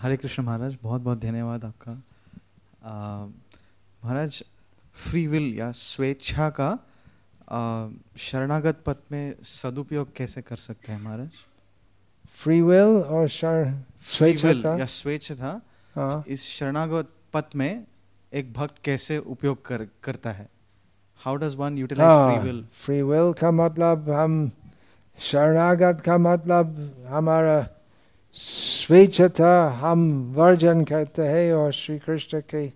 हरे कृष्ण महाराज बहुत बहुत धन्यवाद आपका। महाराज फ्री विल या स्वेच्छा का शरणागत पथ में सदुपयोग कैसे कर सकते हैं महाराज? फ्री विल और स्वेच्छा या स्वेच्छ हाँ। इस शरणागत पथ में एक भक्त कैसे उपयोग कर करता है? How does one utilize free will free will का मतलब हम शरणागत का मतलब हमारा स्वेच्छा हम वर्जन करते हैं और श्री कृष्ण के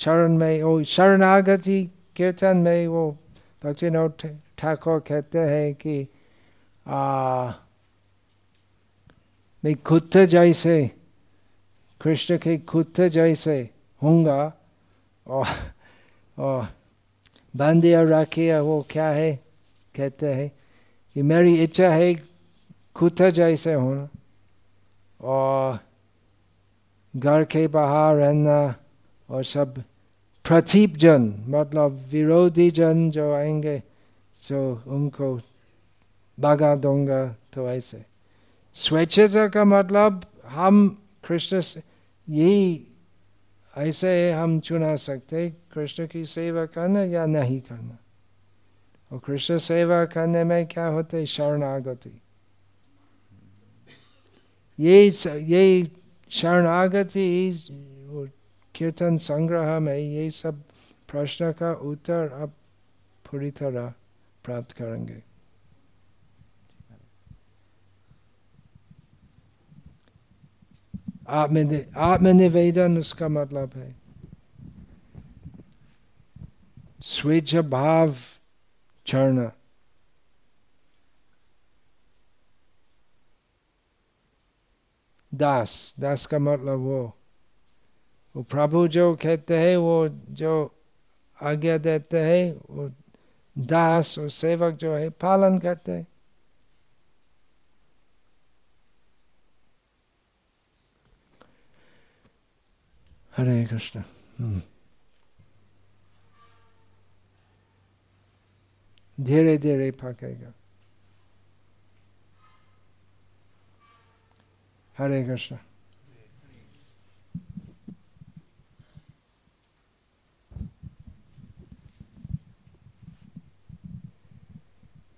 चरण में वो शरणागति कीर्तन में वो भक्ति ठाकुर कहते हैं कि आ, मैं खुद जैसे कृष्ण के खुद जैसे होंगे और और बांधिया रखिए वो क्या है कहते हैं कि मेरी इच्छा है खुद जैसे होना और घर के बाहर रहना और सब प्रतीप जन मतलब विरोधी जन जो आएँगे सो उनको भगा दूँगा तो ऐसे। स्वेच्छता का मतलब हम कृष्ण यही ऐसे हम चुना सकते कृष्ण की सेवा करना या नहीं करना। और कृष्ण सेवा करने में क्या होते शरणागति। ये ये शरणागति कीर्तन संग्रह में ये सब प्रश्न का उत्तर अब पूरी तरह प्राप्त करेंगे आत्मनिवेदन उसका मतलब है स्वेच्छ भाव चढ़ना दास दास का मतलब वो वो प्रभु जो कहते हैं वो जो आज्ञा देते हैं वो दास और सेवक जो है पालन करते हैं हरे कृष्ण धीरे धीरे पकेगा कृष्ण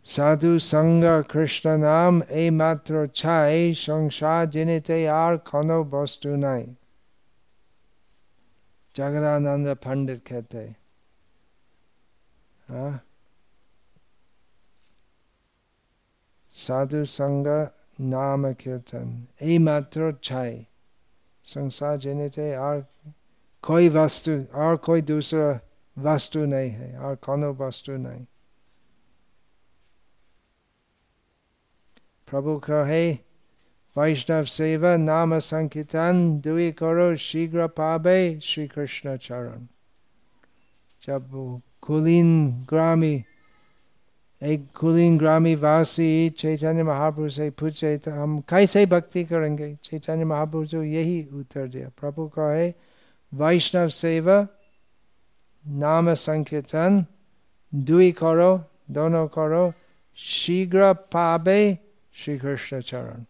साधु संग कृष्ण नाम ए मात्र छाई संसार जिनिते आर खनो वस्तु नाई जगदानंद पंडित कहते हाँ साधु संग नाम कीर्तन ये मात्र छाई संसार जीने थे और कोई वस्तु और कोई दूसरा वस्तु नहीं है और कोनो वस्तु नहीं प्रभु कहे वैष्णव सेवा नाम संकीर्तन दुई करो शीघ्र पाबे श्री कृष्ण चरण जब कुलीन ग्रामी एक कुलीन ग्रामी वासी चैतन्य महाप्रभु से पूछे तो हम कैसे भक्ति करेंगे चैतन्य महाप्रभु जो यही उत्तर दिया प्रभु कहे वैष्णव सेवा नाम संकीर्तन दुई करो दोनों करो शीघ्र पाबे श्री कृष्ण चरण